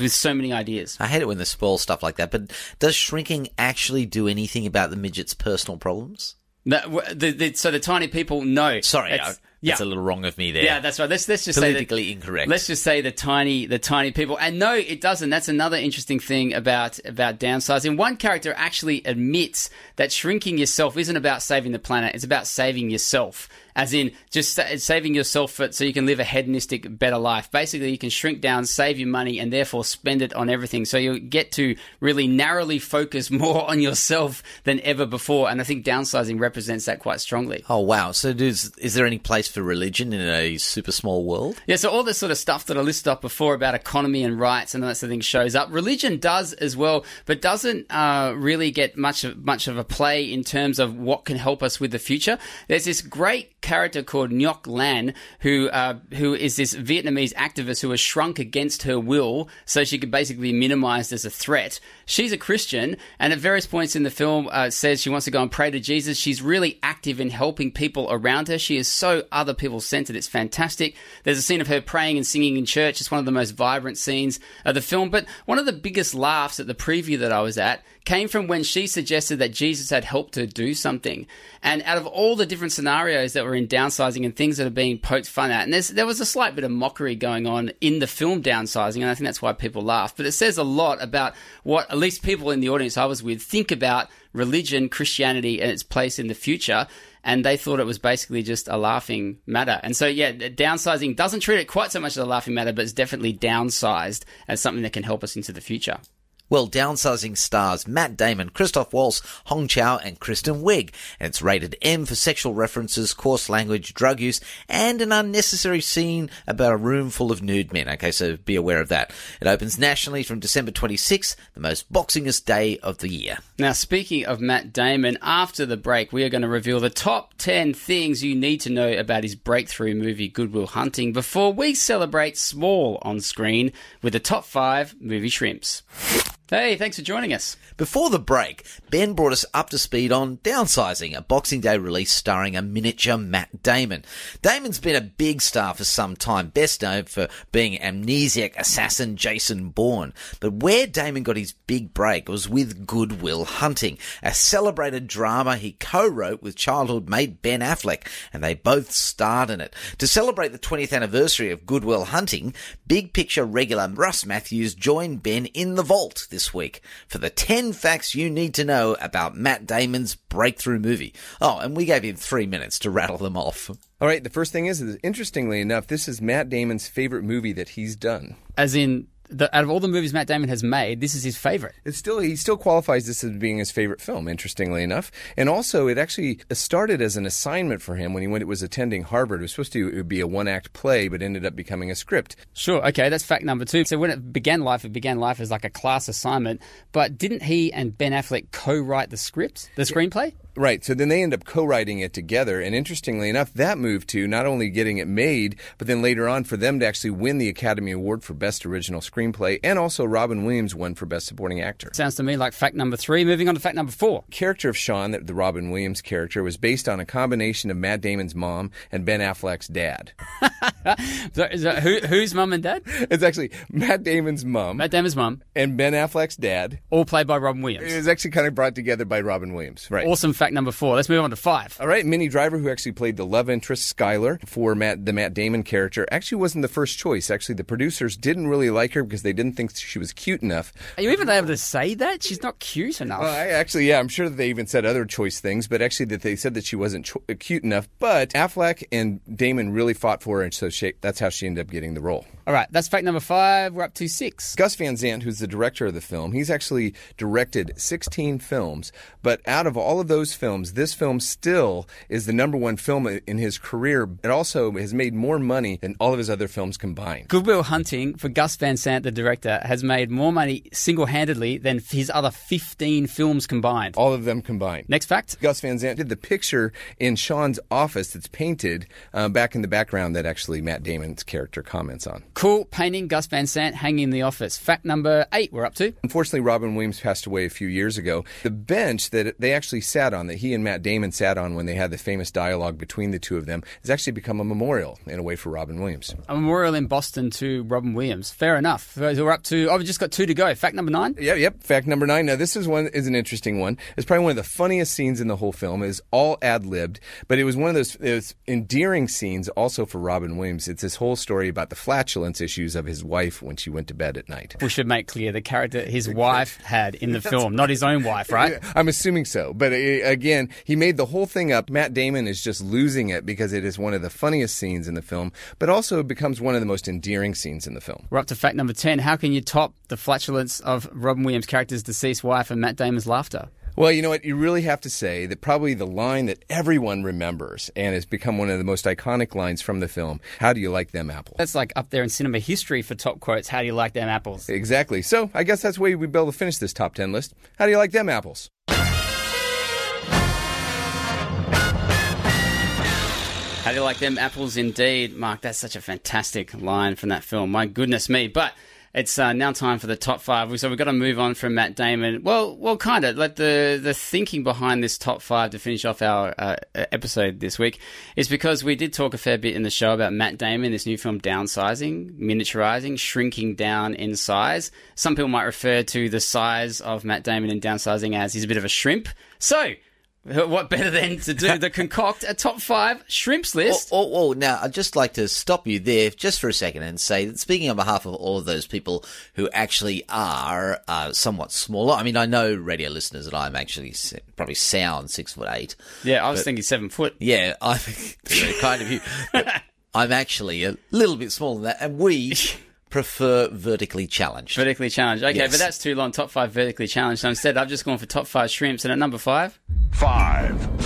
with so many ideas. I hate it when they spoil stuff like that, but does shrinking actually do anything about the midget's personal problems? That- the, the, so the tiny people, no. Sorry, It's- that's a little wrong of me there. Yeah, that's right. Let's let's just say Politically that, incorrect. Let's just say the tiny the tiny people. And no, it doesn't. That's another interesting thing about about downsizing. One character actually admits that shrinking yourself isn't about saving the planet. It's about saving yourself. As in, just saving yourself for, so you can live a hedonistic, better life. Basically, you can shrink down, save your money, and therefore spend it on everything. So you get to really narrowly focus (laughs) more on yourself than ever before. And I think downsizing represents that quite strongly. Oh wow! So, does, is there any place for religion in a super small world? Yeah, so all this sort of stuff that I listed off before about economy and rights and all that sort of thing shows up. Religion does as well, but doesn't uh, really get much of, much of a play in terms of what can help us with the future. There's this great character called Ngoc Lan, who uh, who is this Vietnamese activist who was shrunk against her will, so she could basically be minimized as a threat. She's a Christian, and at various points in the film, uh, says she wants to go and pray to Jesus. She's really active in helping people around her. She is so other people centered. It's fantastic. There's a scene of her praying and singing in church. It's one of the most vibrant scenes of the film. But one of the biggest laughs at the preview that I was at came from when she suggested that Jesus had helped her do something. And out of all the different scenarios that were in downsizing and things that are being poked fun at, and there was a slight bit of mockery going on in the film downsizing, and I think that's why people laugh. But it says a lot about what at least people in the audience I was with think about religion, Christianity, and its place in the future. And they thought it was basically just a laughing matter. And so, yeah, downsizing doesn't treat it quite so much as a laughing matter, but it's definitely downsized as something that can help us into the future. Well, downsizing stars Matt Damon, Christoph Waltz, Hong Chau, and Kristen Wiig. And it's rated M for sexual references, coarse language, drug use, and an unnecessary scene about a room full of nude men. Okay, so be aware of that. It opens nationally from December 26th, the most boxingest day of the year. Now, speaking of Matt Damon, after the break, we are going to reveal the top 10 things you need to know about his breakthrough movie, Good Will Hunting, before we celebrate small on screen with the top 5 movie shrimps. Hey, thanks for joining us. Before the break, Ben brought us up to speed on Downsizing, a Boxing Day release starring a miniature Matt Damon. Damon's been a big star for some time, best known for being amnesiac assassin Jason Bourne. But where Damon got his big break was with Good Will Hunting, a celebrated drama he co-wrote with childhood mate Ben Affleck, and they both starred in it. To celebrate the 20th anniversary of Good Will Hunting, Big Picture regular Russ Matthews joined Ben in the vault this week for the 10 facts you need to know about Matt Damon's breakthrough movie. Oh, and we gave him three minutes to rattle them off. All right, the first thing is, is interestingly enough, this is Matt Damon's favorite movie that he's done. As in, the, out of all the movies Matt Damon has made, this is his favorite. It's still he still qualifies this as being his favorite film, interestingly enough. And also, it actually started as an assignment for him when he went it was attending Harvard. It was supposed to it would be a one act play, but ended up becoming a script. Sure, okay, that's fact number two. So when it began life, it began life as like a class assignment. But didn't he and Ben Affleck co-write the script, the screenplay? Right. So then they end up co-writing it together, and interestingly enough, that moved to not only getting it made, but then later on for them to actually win the Academy Award for Best Original Screenplay, and also Robin Williams won for Best Supporting Actor. Sounds to me like fact number three. Moving on to fact number four. Character of Sean, the Robin Williams character, was based on a combination of Matt Damon's mom and Ben Affleck's dad. (laughs) So, that- who, who's mum and dad? It's actually Matt Damon's mom Matt Damon's mom. and Ben Affleck's dad. all played by Robin Williams. It was actually kind of brought together by Robin Williams. Right. Awesome fact number four. Let's move on to five. All right, Minnie Driver, who actually played the love interest Skylar for Matt, the Matt Damon character, actually wasn't the first choice. Actually, the producers didn't really like her because they didn't think she was cute enough. Are you even able to say that? She's not cute enough. Well, I actually, yeah, I'm sure that they even said other choice things, but actually that they said that she wasn't cho- uh, cute enough. But Affleck and Damon really fought for her, and so she, that's how she ended up getting the role. All right, that's fact number five. We're up to six. Gus Van Sant, who's the director of the film, he's actually directed 16 films, but out of all of those films, this film still is the number one film in his career. It also has made more money than all of his other films combined. Good Will Hunting for Gus Van Sant, the director, has made more money single handedly than his other 15 films combined. All of them combined. Next fact. Gus Van Sant did the picture in Sean's office that's painted uh, back in the background that actually Matt Damon's character comments on. Cool painting Gus Van Sant hanging in the office. Fact number eight, we're up to. Unfortunately, Robin Williams passed away a few years ago. The bench that they actually sat on, that he and Matt Damon sat on when they had the famous dialogue between the two of them, has actually become a memorial in a way for Robin Williams. A memorial in Boston to Robin Williams. Fair enough. We're up to, oh, we've just got two to go. Fact number nine. Yep, yep. Fact number nine. Now, this is one is an interesting one. It's probably one of the funniest scenes in the whole film. Is all ad libbed, but it was one of those, those endearing scenes also for Robin Williams. It's this whole story about the flatulence issues of his wife when she went to bed at night. We should make clear the character his wife had in the (laughs) film, not his own wife, right? (laughs) I'm assuming so. But uh, again, he made the whole thing up. Matt Damon is just losing it because it is one of the funniest scenes in the film, but also becomes one of the most endearing scenes in the film. We're up to fact number 10. How can you top the flatulence of Robin Williams' character's deceased wife and Matt Damon's laughter? Well, you know what? You really have to say that probably the line that everyone remembers and has become one of the most iconic lines from the film How do you like them apples? That's like up there in cinema history for top quotes. How do you like them apples? Exactly. So I guess that's way we'd be able to finish this top 10 list. How do you like them apples? How do you like them apples indeed? Mark, that's such a fantastic line from that film. My goodness me. But it's uh, now time for the top five. So we've got to move on from Matt Damon. Well, well, kind of. Like the the thinking behind this top five to finish off our uh, episode this week is because we did talk a fair bit in the show about Matt Damon, this new film, downsizing, miniaturizing, shrinking down in size. Some people might refer to the size of Matt Damon in downsizing as he's a bit of a shrimp. So. (laughs) What better than to do the (laughs) concoct a top five shrimps list? Oh, oh, oh, now, I'd just like to stop you there just for a second and say that speaking on behalf of all of those people who actually are uh, somewhat smaller, I mean, I know radio listeners that I'm actually probably sound six foot eight. Yeah, I was thinking seven foot. Yeah, I think (laughs) kind of you. I'm actually a little bit smaller than that, and we prefer vertically challenged. Vertically challenged. Okay, Yes. but that's too long. Top five vertically challenged. So instead, I've just gone for top five shrimps. And at number five, Five.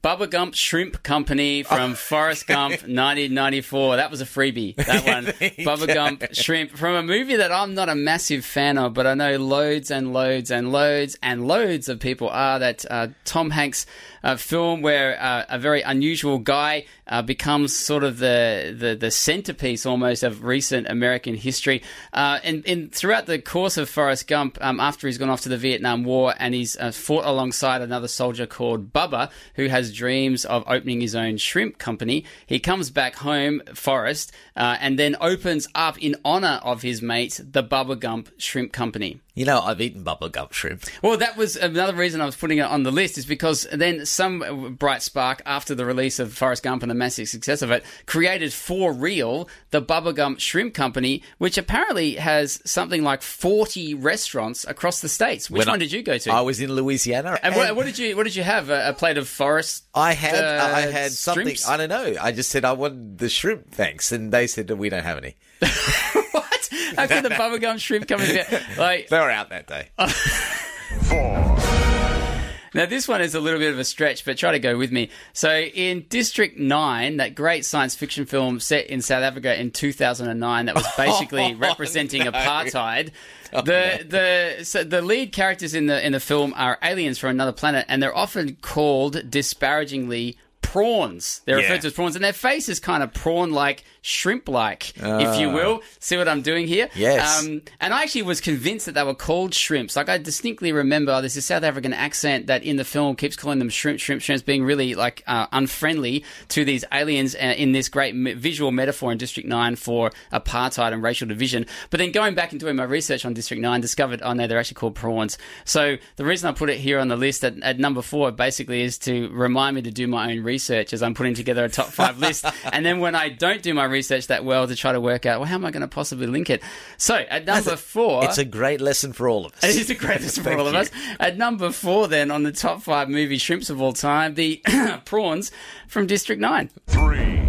Bubba Gump Shrimp Company from (laughs) Forrest Gump 1994. That was a freebie. That (laughs) one. Bubba Gump Shrimp from a movie that I'm not a massive fan of, but I know loads and loads and loads and loads of people are. That uh, Tom Hanks uh, film where uh, a very unusual guy uh, becomes sort of the, the, the centerpiece almost of recent American history. Uh, and, and throughout the course of Forrest Gump, um, after he's gone off to the Vietnam War and he's uh, fought alongside another soldier called Bubba, who has dreams of opening his own shrimp company, he comes back home, Forrest, uh, and then opens up in honor of his mate the Bubba Gump Shrimp Company. You know, I've eaten bubble gum shrimp. Well, that was another reason I was putting it on the list, is because then some bright spark after the release of Forrest Gump and the massive success of it created for real the Bubba Gump Shrimp Company, which apparently has something like 40 restaurants across the states. Which When I- one did you go to? I was in Louisiana. and what, what did you what did you have? A, a plate of Forrest? I had uh, I had something shrimps? I don't know. I just said I wanted the shrimp, thanks, and they said we don't have any. (laughs) could the Bubba Gump Shrimp Company? be- Like They were out that day. Four. (laughs) Now, this one is a little bit of a stretch, but try to go with me. So, in District 9, that great science fiction film set in South Africa in 2009, that was basically (laughs) oh, representing no. apartheid. Oh, the the so the lead characters in the in the film are aliens from another planet, and they're often called disparagingly prawns. They're Yeah. referred to as prawns, and their face is kind of prawn-like, shrimp-like, if you Ah. will. See what I'm doing here? Yes. Um, and I actually was convinced that they were called shrimps. Like I distinctly remember, there's a South African accent that in the film keeps calling them shrimp, shrimp, shrimps, being really like uh, unfriendly to these aliens uh, in this great visual metaphor in District Nine for apartheid and racial division. But then going back and doing my research on District Nine, discovered oh no, they're actually called prawns. So the reason I put it here on the list at, at number four basically is to remind me to do my own research as I'm putting together a top five list. (laughs) And then when I don't do my research that well, to try to work out well how am I going to possibly link it. So at number four, It's a great lesson for all of us. (laughs) it is the greatest for Thank all of us. At number four, then, on the top five movie shrimps of all time, the (clears throat) prawns from District 9. Three.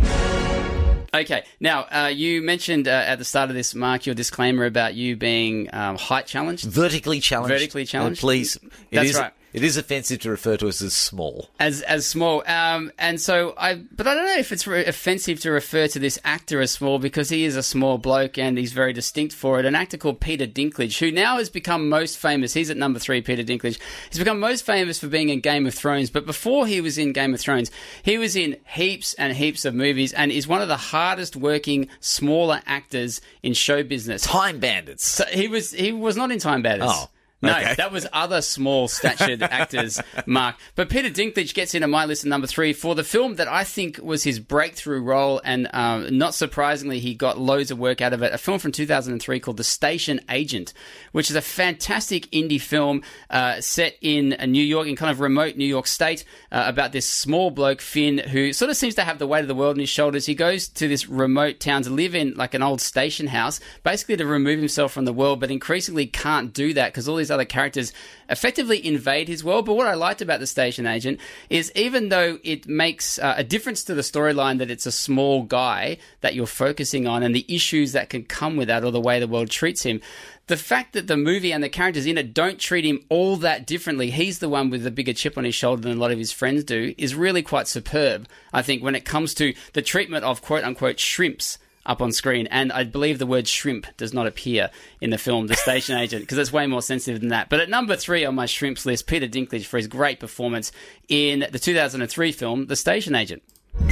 Okay, now, uh, you mentioned uh, at the start of this, Mark, your disclaimer about you being um, height challenged. Vertically challenged. Vertically challenged. Uh, please. It That's is- right. It is offensive to refer to us as small. as as small. Um, and so I, but I don't know if it's re- offensive to refer to this actor as small because he is a small bloke and he's very distinct for it. An actor called Peter Dinklage, who now has become most famous. He's at number three. Peter Dinklage. He's become most famous for being in Game of Thrones. But before he was in Game of Thrones, he was in heaps and heaps of movies and is one of the hardest working smaller actors in show business. Time Bandits. So he was he was not in Time Bandits. Oh. No, Okay. that was other small statured (laughs) actors, Mark. But Peter Dinklage gets into my list at number three for the film that I think was his breakthrough role, and um, not surprisingly, he got loads of work out of it. A film from 2003 called The Station Agent, which is a fantastic indie film uh, set in New York, in kind of remote New York State, uh, about this small bloke, Finn, who sort of seems to have the weight of the world on his shoulders. He goes to this remote town to live in like an old station house, basically to remove himself from the world, but increasingly can't do that because all these other characters effectively invade his world. But what I liked about the station agent is even though it makes uh, a difference to the storyline that it's a small guy that you're focusing on and the issues that can come with that or the way the world treats him, the fact that the movie and the characters in it don't treat him all that differently, he's the one with the bigger chip on his shoulder than a lot of his friends do, is really quite superb, I think, when it comes to the treatment of quote unquote shrimps up on screen. And I believe the word shrimp does not appear in the film The Station (laughs) Agent because it's way more sensitive than that. But at number three on my shrimps list, Peter Dinklage for his great performance in the 2003 film The Station Agent.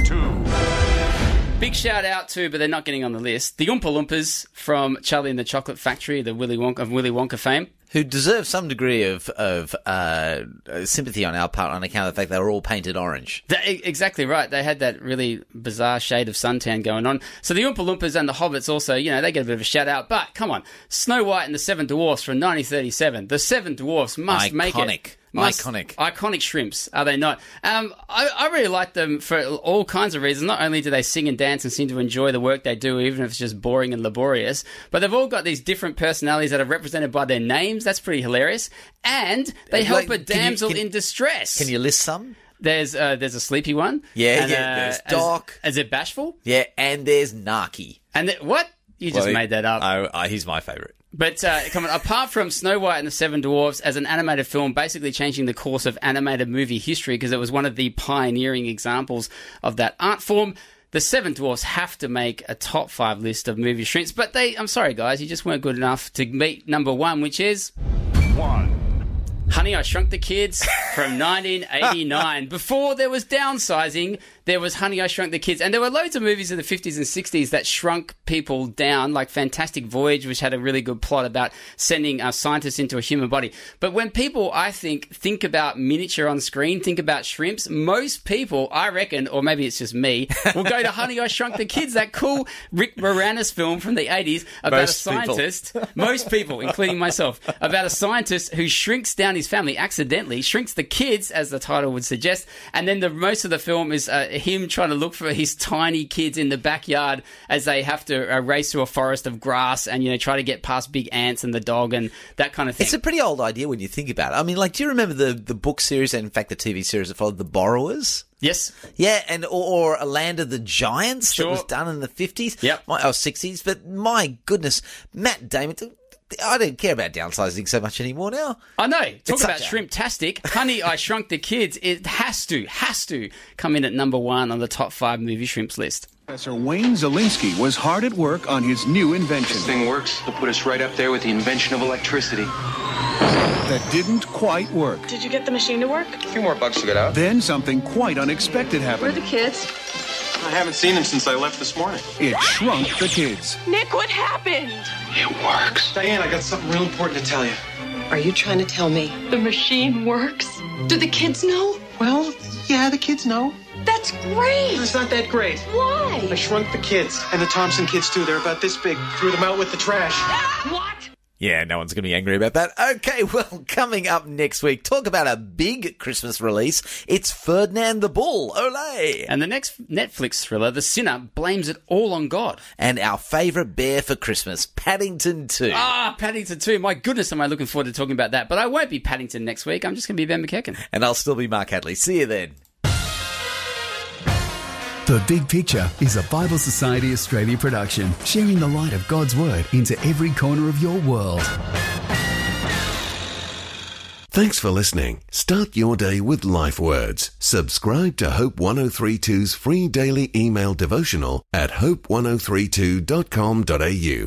Two. Big shout out to, but they're not getting on the list, the Oompa Loompas from Charlie and the Chocolate Factory, the Willy Wonka of Willy Wonka fame. Who deserve some degree of of uh, sympathy on our part on account of the fact they were all painted orange. That- exactly right. They had that really bizarre shade of suntan going on. So the Oompa Loompas and the Hobbits also, you know, they get a bit of a shout out. But come on, Snow White and the Seven Dwarfs from 1937. The Seven Dwarfs must make it. Iconic. Must- Iconic. Iconic shrimps, are they not? Um, I, I really like them for all kinds of reasons. Not only do they sing and dance and seem to enjoy the work they do, even if it's just boring and laborious, but they've all got these different personalities that are represented by their names. That's pretty hilarious. And they help Like, a can you- damsel can- in distress. Can you list some? There's uh, there's a sleepy one. Yeah, And, yeah, uh, there's Doc. Is, it bashful? Yeah, and there's Naki. And what? You just Well, made that up. Oh, uh, he's my favourite. But uh, come on, apart from Snow White and the Seven Dwarfs as an animated film, basically changing the course of animated movie history because it was one of the pioneering examples of that art form. The Seven Dwarfs have to make a top five list of movie shrinks, but they, I'm sorry guys, you just weren't good enough to meet number one, which is One. Honey, I Shrunk the Kids from (laughs) 1989. Before there was downsizing, there was Honey, I Shrunk the Kids. And there were loads of movies in the 50s and 60s that shrunk people down, like Fantastic Voyage, which had a really good plot about sending uh, scientists into a human body. But when people, I think, think about miniature on screen, think about shrimps, most people, I reckon, or maybe it's just me, will go to Honey, I Shrunk the Kids, that cool Rick Moranis film from the 80s about Most a people. scientist, most people, including myself, about a scientist who shrinks down his family accidentally, shrinks the kids, as the title would suggest, and then the most of the film is uh, him trying to look for his tiny kids in the backyard as they have to uh, race through a forest of grass and you know try to get past big ants and the dog and that kind of thing. It's a pretty old idea when you think about it. I mean, like, do you remember the, the book series and, in fact, the TV series that followed The Borrowers? yes, Yeah, and or, or A Land of the Giants Sure. that was done in the 50s Yep. my, or 60s. But my goodness, Matt Damon, I don't care about downsizing so much anymore now. I know. Talk It's about shrimp-tastic. Honey, I (laughs) Shrunk the Kids. It has to, has to come in at number one on the top five movie shrimps list. Professor Wayne Szalinski was hard at work on his new invention. This thing works. It'll put us right up there with the invention of electricity. That didn't quite work. Did you get the machine to work? A few more bucks to get out. Then something quite unexpected happened. Where are happened. the kids? I haven't seen him since I left this morning. It shrunk the kids. Nick, what happened? It works. Diane, I got something real important to tell you. Are you trying to tell me? The machine works? Do the kids know? Well, yeah, the kids know. That's great. It's not that great. Why? I shrunk the kids, and the Thompson kids too. They're about this big. Threw them out with the trash. What? Yeah, no one's going to be angry about that. Okay, (laughs) well, coming up next week, talk about a big Christmas release. It's Ferdinand the Bull. Olay! And the next Netflix thriller, The Sinner, blames it all on God. And our favourite bear for Christmas, Paddington 2. Ah, Paddington 2. My goodness, am I looking forward to talking about that. But I won't be Paddington next week. I'm just going to be Ben McEachen. And I'll still be Mark Hadley. See you then. The Big Picture is a Bible Society Australia production, sharing the light of God's Word into every corner of your world. Thanks for listening. Start your day with life words. Subscribe to Hope 1032's free daily email devotional at hope1032.com.au.